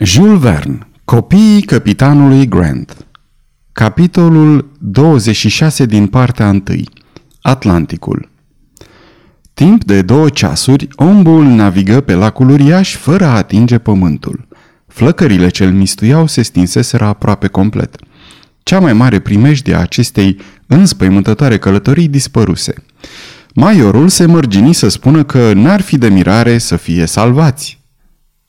Jules Verne Copiii capitanului Grant Capitolul 26 din partea 1 Atlanticul Timp de două ceasuri, ombul navigă pe lacul uriaș fără a atinge pământul. Flăcările ce-l mistuiau se stinseseră aproape complet. Cea mai mare primejdie a acestei înspăimântătoare călătorii dispăruse. Maiorul se mărgini să spună că n-ar fi de mirare să fie salvați.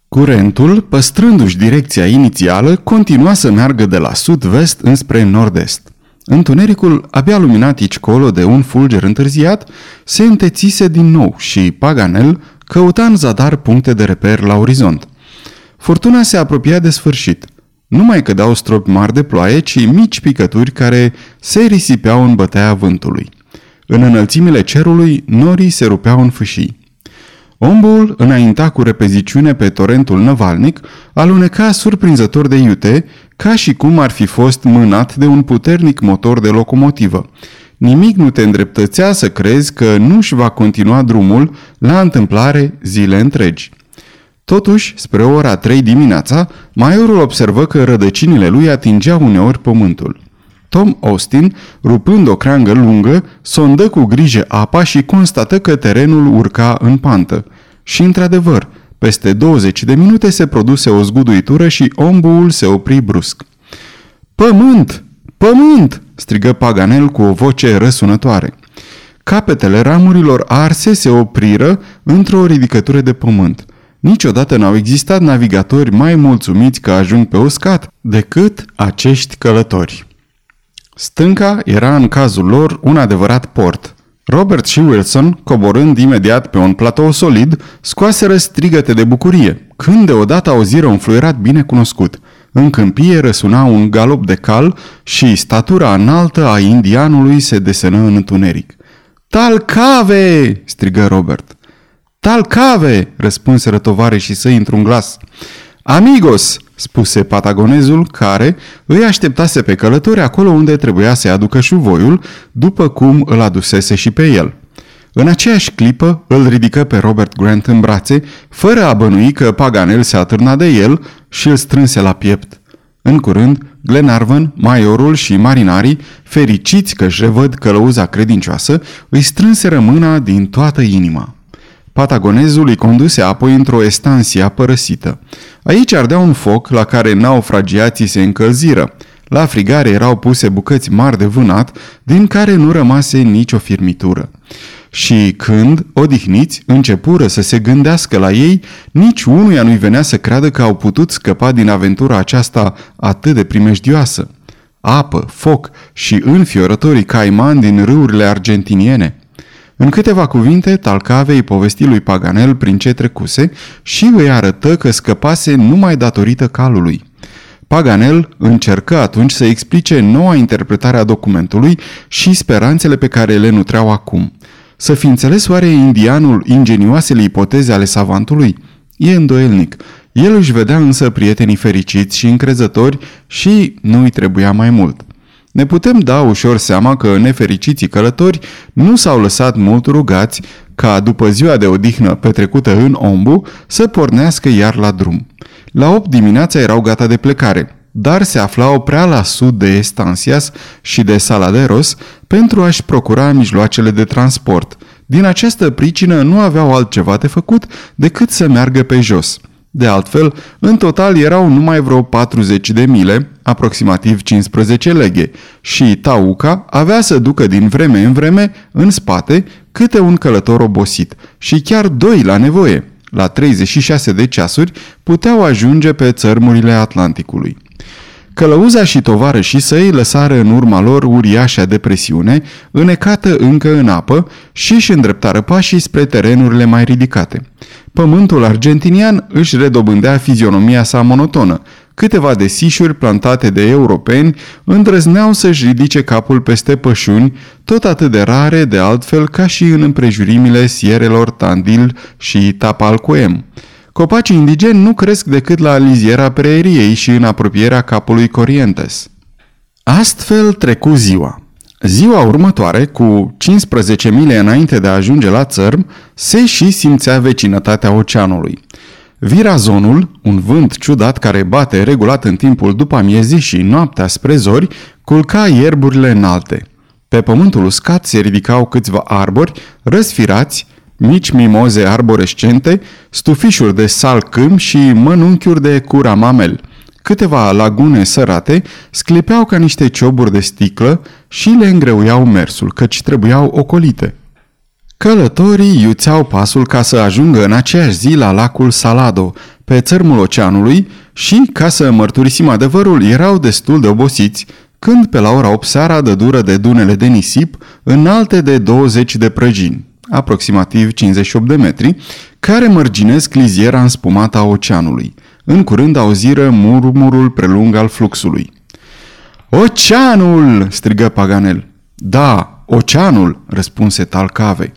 Curentul, păstrându-și direcția inițială, continua să meargă de la sud-vest înspre nord-est. Întunericul, abia luminat aici colo de un fulger întârziat, se întețise din nou și Paganel căuta în zadar puncte de reper la orizont. Furtuna se apropia de sfârșit. Nu mai cădeau stropi mari de ploaie, ci mici picături care se risipeau în bătaia vântului. În înălțimile cerului, norii se rupeau în fâșii. Ombul înainta cu repeziciune pe torentul năvalnic, aluneca surprinzător de iute, ca și cum ar fi fost mânat de un puternic motor de locomotivă. Nimic nu te îndreptățea să crezi că nu-și va continua drumul la întâmplare zile întregi. Totuși, spre ora 3 dimineața, maiorul observă că rădăcinile lui atingeau uneori pământul. Tom Austin, rupând o creangă lungă, sondă cu grijă apa și constată că terenul urca în pantă. Și într-adevăr, peste 20 de minute se produse o zguduitură și ombuul se opri brusc. Pământ! Pământ! strigă Paganel cu o voce răsunătoare. Capetele ramurilor arse se opriră într-o ridicătură de pământ. Niciodată n-au existat navigatori mai mulțumiți că ajung pe uscat decât acești călători. Stânca era în cazul lor un adevărat port. Robert și Wilson, coborând imediat pe un platou solid, scoaseră strigăte de bucurie, când deodată auziră un fluierat bine cunoscut. În câmpie răsuna un galop de cal și statura înaltă a indianului se desenă în întuneric. Talcave! strigă Robert. Talcave! răspunseră și săi într-un glas. Amigos! Spuse patagonezul care îi așteptase pe călători acolo unde trebuia să aducă șuvoiul, după cum îl adusese și pe el. În aceeași clipă îl ridică pe Robert Grant în brațe, fără a bănui că Paganel se atârna de el și îl strânse la piept. În curând, Glenarvan, maiorul și marinarii, fericiți că-și revăd călăuza credincioasă, îi strânseră mâna din toată inima. Patagonezul îi conduse apoi într-o estansie apărăsită. Aici ardea un foc la care naufragiații se încălziră. La frigare erau puse bucăți mari de vânat, din care nu rămase nicio firmitură. Și când, odihniți, începură să se gândească la ei, nici unuia nu-i venea să creadă că au putut scăpa din aventura aceasta atât de primejdioasă. Apă, foc și înfiorătorii caiman din râurile argentiniene. În câteva cuvinte, Talcave îi povesti lui Paganel prin ce trecuse și îi arătă că scăpase numai datorită calului. Paganel încercă atunci să explice noua interpretare a documentului și speranțele pe care le nutreau acum. Să fi înțeles oare indianul ingenioasele ipoteze ale savantului? E îndoielnic. El își vedea însă prietenii fericiți și încrezători și nu îi trebuia mai mult. Ne putem da ușor seama că nefericiții călători nu s-au lăsat mult rugați ca după ziua de odihnă petrecută în Ombu să pornească iar la drum. La 8 dimineața erau gata de plecare, dar se aflau prea la sud de Estansias și de Saladeros pentru a-și procura mijloacele de transport. Din această pricină nu aveau altceva de făcut decât să meargă pe jos – de altfel, în total erau numai vreo 40 de mile, aproximativ 15 leghe, și Tauca avea să ducă din vreme în vreme în spate câte un călător obosit și chiar doi la nevoie. La 36 de ceasuri puteau ajunge pe țărmurile Atlanticului. Călăuza și tovarășii săi lăsară în urma lor uriașa depresiune, înecată încă în apă și își îndreptară pașii spre terenurile mai ridicate. Pământul argentinian își redobândea fizionomia sa monotonă. Câteva desișuri plantate de europeni îndrăzneau să-și ridice capul peste pășuni, tot atât de rare de altfel ca și în împrejurimile sierelor Tandil și Tapalcoem. Copacii indigeni nu cresc decât la liziera preeriei și în apropierea capului Corientes. Astfel trecu ziua. Ziua următoare, cu 15 mile înainte de a ajunge la țărm, se și simțea vecinătatea oceanului. Virazonul, un vânt ciudat care bate regulat în timpul după amiezii și noaptea spre zori, culca ierburile înalte. Pe pământul uscat se ridicau câțiva arbori răsfirați, mici mimoze arborescente, stufișuri de salcâm și mănunchiuri de curamamel. Câteva lagune sărate sclipeau ca niște cioburi de sticlă și le îngreuiau mersul, căci trebuiau ocolite. Călătorii iuțeau pasul ca să ajungă în aceeași zi la lacul Salado, pe țărmul oceanului și, ca să mărturisim adevărul, erau destul de obosiți când pe la ora 8 seara dă dură de dunele de nisip înalte de 20 de prăjini, aproximativ 58 de metri, care mărginesc liziera înspumată a oceanului. În curând auziră murmurul prelung al fluxului. Oceanul!" strigă Paganel. Da, oceanul!" răspunse Talcave.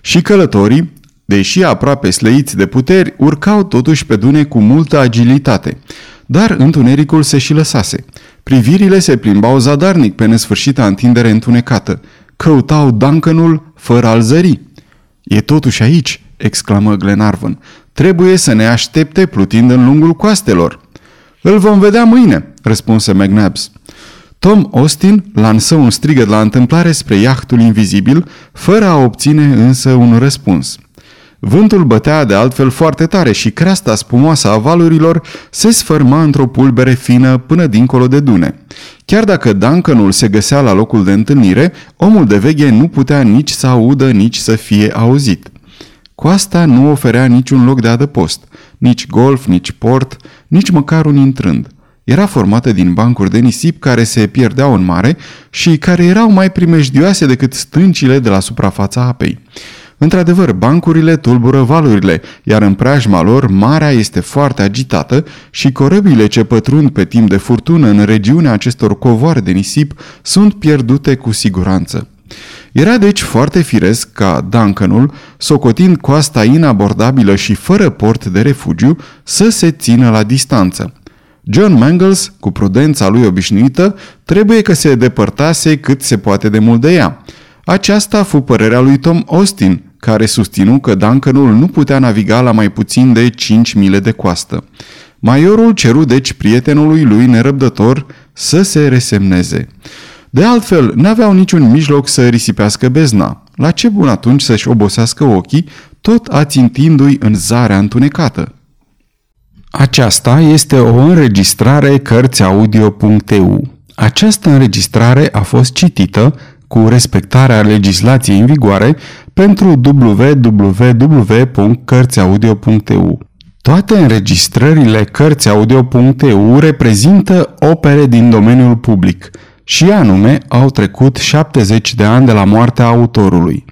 Și călătorii, deși aproape slăiți de puteri, urcau totuși pe dune cu multă agilitate. Dar întunericul se și lăsase. Privirile se plimbau zadarnic pe nesfârșita întindere întunecată. Căutau Duncanul fără al zări. E totuși aici!" exclamă Glenarvan. Trebuie să ne aștepte plutind în lungul coastelor. Îl vom vedea mâine, răspunse McNabbs. Tom Austin lansă un strigăt la întâmplare spre iahtul invizibil, fără a obține însă un răspuns. Vântul bătea de altfel foarte tare și creasta spumoasă a valurilor se sfărma într-o pulbere fină până dincolo de dune. Chiar dacă Duncanul se găsea la locul de întâlnire, omul de veghe nu putea nici să audă, nici să fie auzit. Coasta nu oferea niciun loc de adăpost, nici golf, nici port, nici măcar un intrând. Era formată din bancuri de nisip care se pierdeau în mare și care erau mai primejdioase decât stâncile de la suprafața apei. Într-adevăr, bancurile tulbură valurile, iar în preajma lor marea este foarte agitată și corăbile ce pătrund pe timp de furtună în regiunea acestor covoare de nisip sunt pierdute cu siguranță. Era deci foarte firesc ca Duncanul, socotind coasta inabordabilă și fără port de refugiu, să se țină la distanță. John Mangles, cu prudența lui obișnuită, trebuie că se depărtase cât se poate de mult de ea. Aceasta fu părerea lui Tom Austin, care susținu că Duncanul nu putea naviga la mai puțin de 5 mile de coastă. Maiorul ceru deci prietenului lui nerăbdător să se resemneze. De altfel, n-aveau niciun mijloc să risipească bezna. La ce bun atunci să-și obosească ochii, tot ațintindu-i în zarea întunecată? Aceasta este o înregistrare Cărțiaudio.eu. Această înregistrare a fost citită cu respectarea legislației în vigoare pentru www.cărțiaudio.eu. Toate înregistrările Cărțiaudio.eu reprezintă opere din domeniul public – și anume au trecut 70 de ani de la moartea autorului.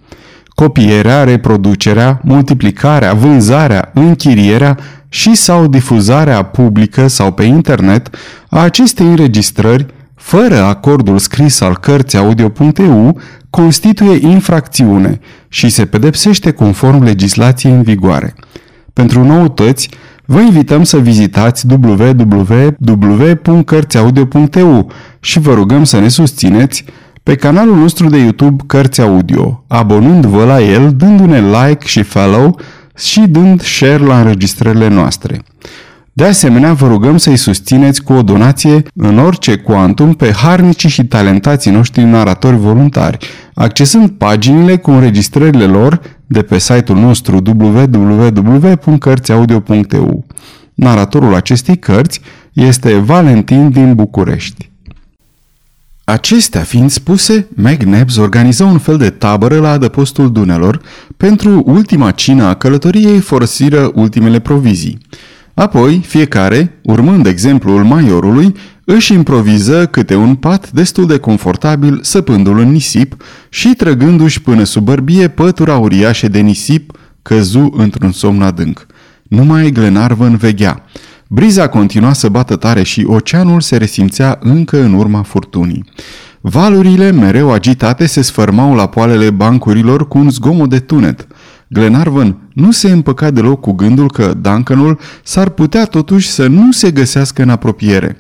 Copierea, reproducerea, multiplicarea, vânzarea, închirierea și sau difuzarea publică sau pe internet a acestei înregistrări fără acordul scris al cărții audio.eu constituie infracțiune și se pedepsește conform legislației în vigoare. Pentru noutăți, Vă invităm să vizitați www.cărțiaudio.eu și vă rugăm să ne susțineți pe canalul nostru de YouTube Cărți Audio, abonând-vă la el, dându-ne like și follow și dând share la înregistrările noastre. De asemenea, vă rugăm să-i susțineți cu o donație în orice cuantum pe harnicii și talentații noștri naratori voluntari, accesând paginile cu înregistrările lor de pe site-ul nostru www.cărțiaudio.eu. Naratorul acestei cărți este Valentin din București. Acestea fiind spuse, McNabbs organiză un fel de tabără la adăpostul Dunelor. Pentru ultima cină a călătoriei folosiră ultimele provizii. Apoi, fiecare, urmând exemplul maiorului, își improviză câte un pat destul de confortabil săpându-l în nisip și trăgându-și până sub bărbie pătura uriașe de nisip, căzu într-un somn adânc. Numai Glenarvan veghea. Briza continua să bată tare și oceanul se resimțea încă în urma furtunii. Valurile, mereu agitate, se sfărmau la poalele bancurilor cu un zgomot de tunet. Glenarvan nu se împăca deloc cu gândul că Duncanul s-ar putea totuși să nu se găsească în apropiere.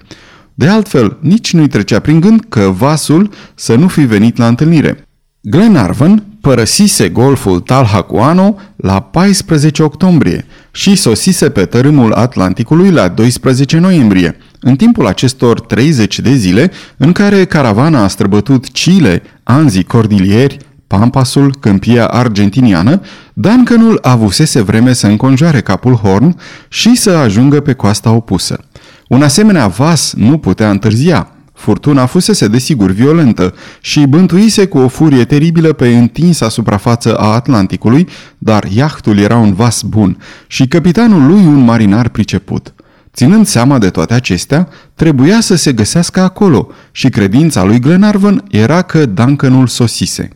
De altfel, nici nu-i trecea prin gând că vasul să nu fi venit la întâlnire. Glenarvan părăsise golful Talhacuano la 14 octombrie, și sosise pe tărâmul Atlanticului la 12 noiembrie. În timpul acestor 30 de zile, în care caravana a străbătut Chile, Anzi Cordilieri, Pampasul, câmpia argentiniană, Duncanul avusese vreme să înconjoare capul Horn și să ajungă pe coasta opusă. Un asemenea vas nu putea întârzia. Furtuna fusese desigur violentă și bântuise cu o furie teribilă pe întinsa suprafață a Atlanticului, dar iahtul era un vas bun și capitanul lui un marinar priceput. Ținând seama de toate acestea, trebuia să se găsească acolo și credința lui Glenarvan era că Duncanul sosise.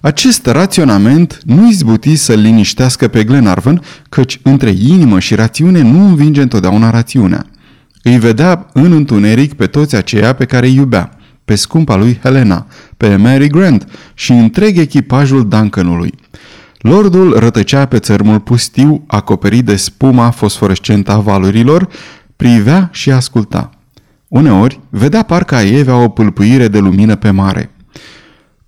Acest raționament nu izbuti să-l liniștească pe Glenarvan, căci între inimă și rațiune nu învinge întotdeauna rațiunea. Îi vedea în întuneric pe toți aceia pe care îi iubea, pe scumpa lui Helena, pe Mary Grant și întreg echipajul Duncanului. Lordul rătăcea pe țărmul pustiu, acoperit de spuma fosforescentă a valurilor, privea și asculta. Uneori, vedea parcă aievea o pâlpâire de lumină pe mare.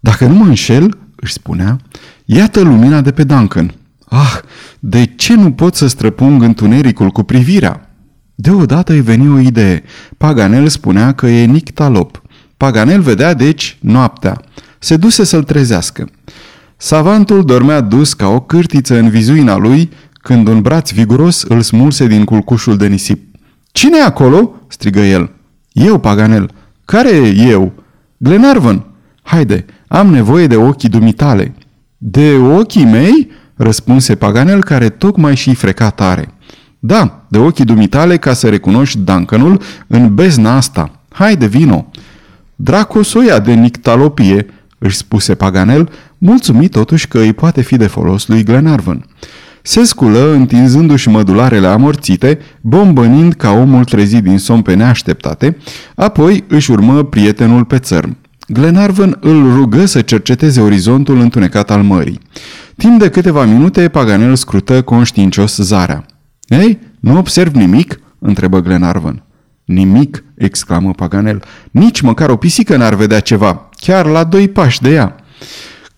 Dacă nu mă înșel, își spunea, iată lumina de pe Duncan. Ah, de ce nu pot să străpung întunericul cu privirea? Deodată îi veni o idee. Paganel spunea că e nictalop. Paganel vedea, deci, noaptea. Se duse să-l trezească. Savantul dormea dus ca o cârtiță în vizuina lui, când un braț viguros îl smulse din culcușul de nisip. Cine e acolo?" strigă el. Eu, Paganel." Care e eu?" Glenarvan." Haide, am nevoie de ochii dumitale." De ochii mei?" răspunse Paganel, care tocmai și freca tare. Da, de ochii dumitale ca să recunoști Duncanul în bezna asta. Haide, vino!" Dracosoia de nictalopie, își spuse Paganel, mulțumit totuși că îi poate fi de folos lui Glenarvan. Se sculă, întinzându-și mădularele amorțite, bombănind ca omul trezit din somn pe neașteptate, apoi își urmă prietenul pe țărm. Glenarvan îl rugă să cerceteze orizontul întunecat al mării. Timp de câteva minute, Paganel scrută conștiincios zarea. Ei, nu observ nimic?" întrebă Glenarvan. Nimic!" exclamă Paganel. Nici măcar o pisică n-ar vedea ceva, chiar la doi pași de ea.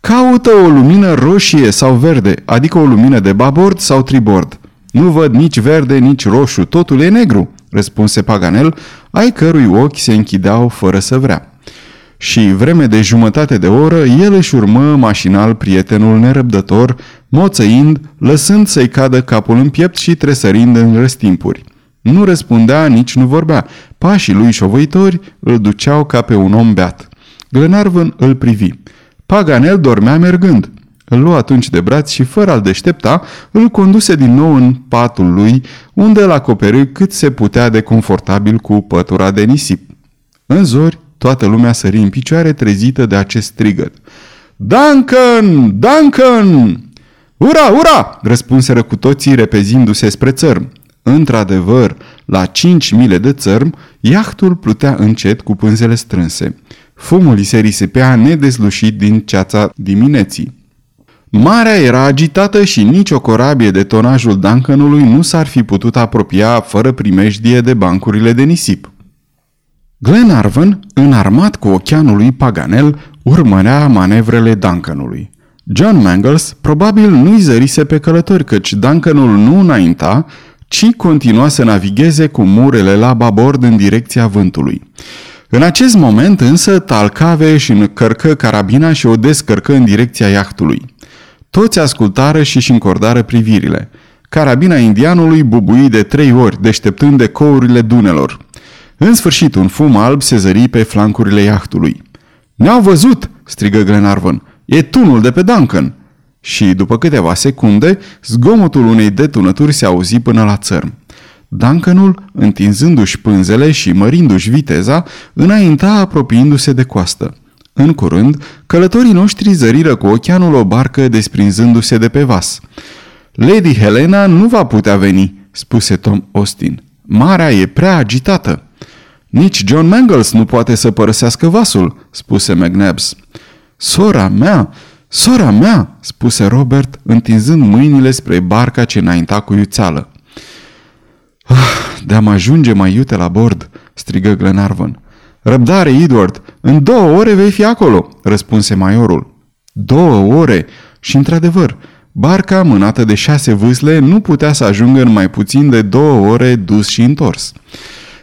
Caută o lumină roșie sau verde, adică o lumină de babord sau tribord. Nu văd nici verde, nici roșu, totul e negru, răspunse Paganel, ai cărui ochi se închideau fără să vrea. Și vreme de jumătate de oră, el își urmă mașinal prietenul nerăbdător, moțăind, lăsând să-i cadă capul în piept și tresărind în răstimpuri. Nu răspundea, nici nu vorbea. Pașii lui șovăitori îl duceau ca pe un om beat. Glenarvan îl privi. Paganel dormea mergând. Îl luă atunci de braț și, fără a-l deștepta, îl conduse din nou în patul lui, unde îl acoperi cât se putea de confortabil cu pătura de nisip. În zori, toată lumea sări în picioare trezită de acest strigăt. Duncan! Duncan! Ura, ura! răspunseră cu toții repezindu-se spre țărm. Într-adevăr, la cinci mile de țărm, iahtul plutea încet cu pânzele strânse. Fumul îi se risipea nedezlușit din ceața dimineții. Marea era agitată și nicio corabie de tonajul Duncanului nu s-ar fi putut apropia fără primejdie de bancurile de nisip. Glenarvan, înarmat cu ochianul lui Paganel, urmărea manevrele Duncanului. John Mangles probabil nu-i zărise pe călători, căci Duncanul nu înainta, ci continua să navigheze cu murele la babord în direcția vântului. În acest moment însă Talcave și încărcă carabina și o descărcă în direcția iahtului. Toți ascultară și își încordară privirile. Carabina indianului bubui de trei ori, deșteptând de courile dunelor. În sfârșit, un fum alb se zări pe flancurile iahtului. Ne-au văzut!" strigă Glenarvan. E tunul de pe Duncan!" Și, după câteva secunde, zgomotul unei detunături se auzi până la țărm. Duncanul, întinzându-și pânzele și mărindu-și viteza, înainta apropiindu-se de coastă. În curând, călătorii noștri zăriră cu ochianul o barcă desprinzându-se de pe vas. Lady Helena nu va putea veni, spuse Tom Austin. Marea e prea agitată. Nici John Mangles nu poate să părăsească vasul, spuse McNabbs. Sora mea, sora mea, spuse Robert, întinzând mâinile spre barca ce înainta cu iuțeală. Ah, de-am ajunge mai iute la bord, strigă Glenarvan. Răbdare, Edward, în două ore vei fi acolo, răspunse maiorul. Două ore? Și într-adevăr, barca mânată de șase vâsle nu putea să ajungă în mai puțin de două ore dus și întors.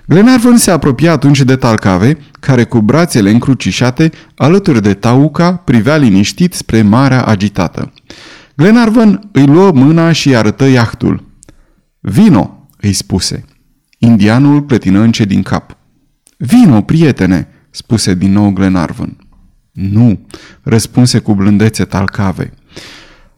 Glenarvan se apropia atunci de Talcave, care cu brațele încrucișate, alături de Tauca, privea liniștit spre marea agitată. Glenarvan îi luă mâna și arătă iahtul. Vino, îi spuse. Indianul clătină încet din cap. Vino, prietene, spuse din nou Glenarvan. Nu, răspunse cu blândețe Talcave.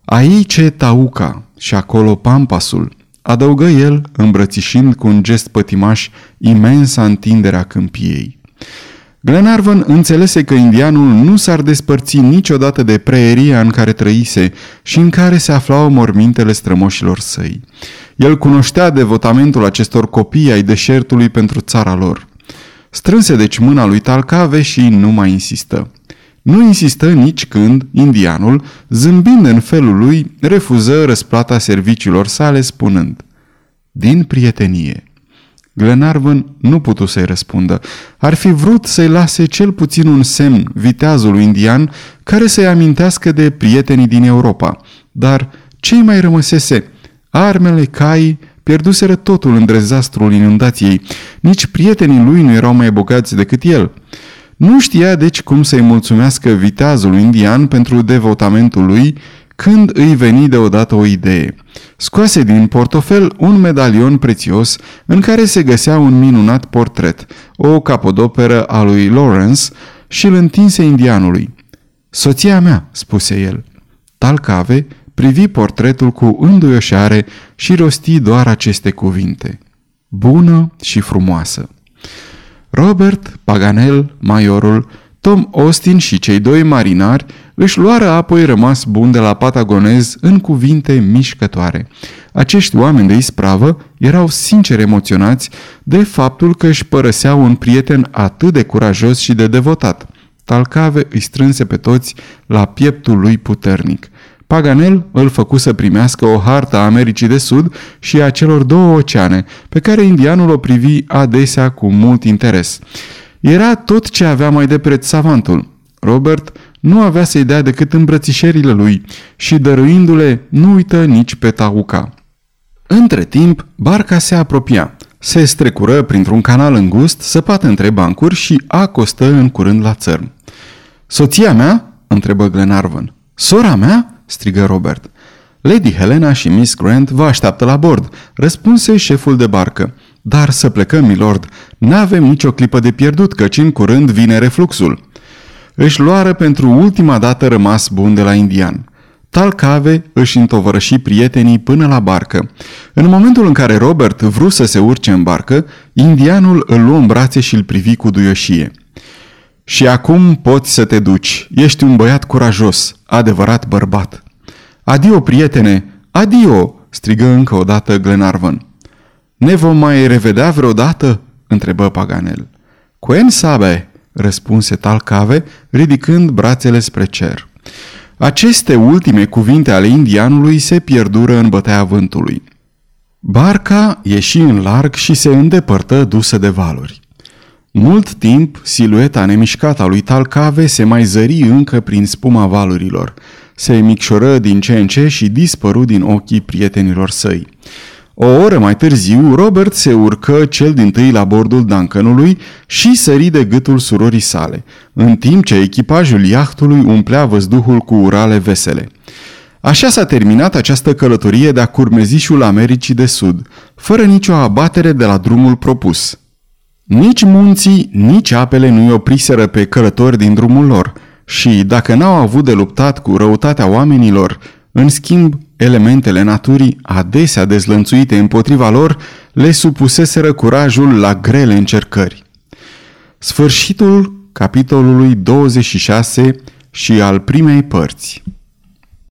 Aici e Tauca și acolo Pampasul, adăugă el, îmbrățișind cu un gest pătimaș imensa întinderea câmpiei. Glenarvan înțelese că indianul nu s-ar despărți niciodată de preeria în care trăise și în care se aflau mormintele strămoșilor săi. El cunoștea devotamentul acestor copii ai deșertului pentru țara lor. Strânse deci mâna lui Talcave și nu mai insistă. Nu insistă nici când indianul, zâmbind în felul lui, refuză răsplata serviciilor sale spunând Din prietenie. Glenarvan nu putu să-i răspundă. Ar fi vrut să-i lase cel puțin un semn viteazul indian care să-i amintească de prietenii din Europa. Dar ce mai rămăsese? Armele, cai, pierduseră totul în dezastrul inundației. Nici prietenii lui nu erau mai bogați decât el. Nu știa deci cum să-i mulțumească viteazul indian pentru devotamentul lui când îi veni deodată o idee. Scoase din portofel un medalion prețios în care se găsea un minunat portret, o capodoperă a lui Lawrence și îl întinse indianului. Soția mea, spuse el. Talcave privi portretul cu înduioșare și rosti doar aceste cuvinte. Bună și frumoasă. Robert, Paganel, Maiorul, Tom Austin și cei doi marinari își luară apoi rămas bun de la patagonez în cuvinte mișcătoare. Acești oameni de ispravă erau sincer emoționați de faptul că își părăseau un prieten atât de curajos și de devotat. Talcave îi strânse pe toți la pieptul lui puternic. Paganel îl făcu să primească o hartă a Americii de Sud și a celor două oceane, pe care indianul o privi adesea cu mult interes. Era tot ce avea mai de preț savantul. Robert nu avea să-i dea decât îmbrățișerile lui și dăruindu-le nu uită nici pe Tauca. Între timp, barca se apropia. Se strecură printr-un canal îngust, săpat între bancuri și acostă în curând la țărm. Soția mea?" întrebă Glenarvan. Sora mea?" Strigă Robert. Lady Helena și Miss Grant vă așteaptă la bord, răspunse șeful de barcă. Dar să plecăm, milord, n-avem nicio clipă de pierdut, căci în curând vine refluxul. Își luară pentru ultima dată rămas bun de la indian. Talcave își întovărăși prietenii până la barcă. În momentul în care Robert vrut să se urce în barcă, indianul îl luă în brațe și îl privi cu duioșie. Și acum poți să te duci. Ești un băiat curajos, adevărat bărbat. Adio, prietene! Adio! strigă încă o dată Glenarvan. Ne vom mai revedea vreodată?" întrebă Paganel. Quen sabe?" răspunse Talcave, ridicând brațele spre cer. Aceste ultime cuvinte ale indianului se pierdură în bătea vântului. Barca ieși în larg și se îndepărtă dusă de valuri. Mult timp, silueta nemișcată a lui Talcave se mai zări încă prin spuma valurilor. Se micșoră din ce în ce și dispăru din ochii prietenilor săi. O oră mai târziu, Robert se urcă cel din tâi la bordul Duncanului și sări de gâtul surorii sale, în timp ce echipajul iahtului umplea văzduhul cu urale vesele. Așa s-a terminat această călătorie de-a curmezișul Americii de Sud, fără nicio abatere de la drumul propus. Nici munții, nici apele nu-i opriseră pe călători din drumul lor și, dacă n-au avut de luptat cu răutatea oamenilor, în schimb, elementele naturii, adesea dezlănțuite împotriva lor, le supuseseră curajul la grele încercări. Sfârșitul capitolului 26 și al primei părți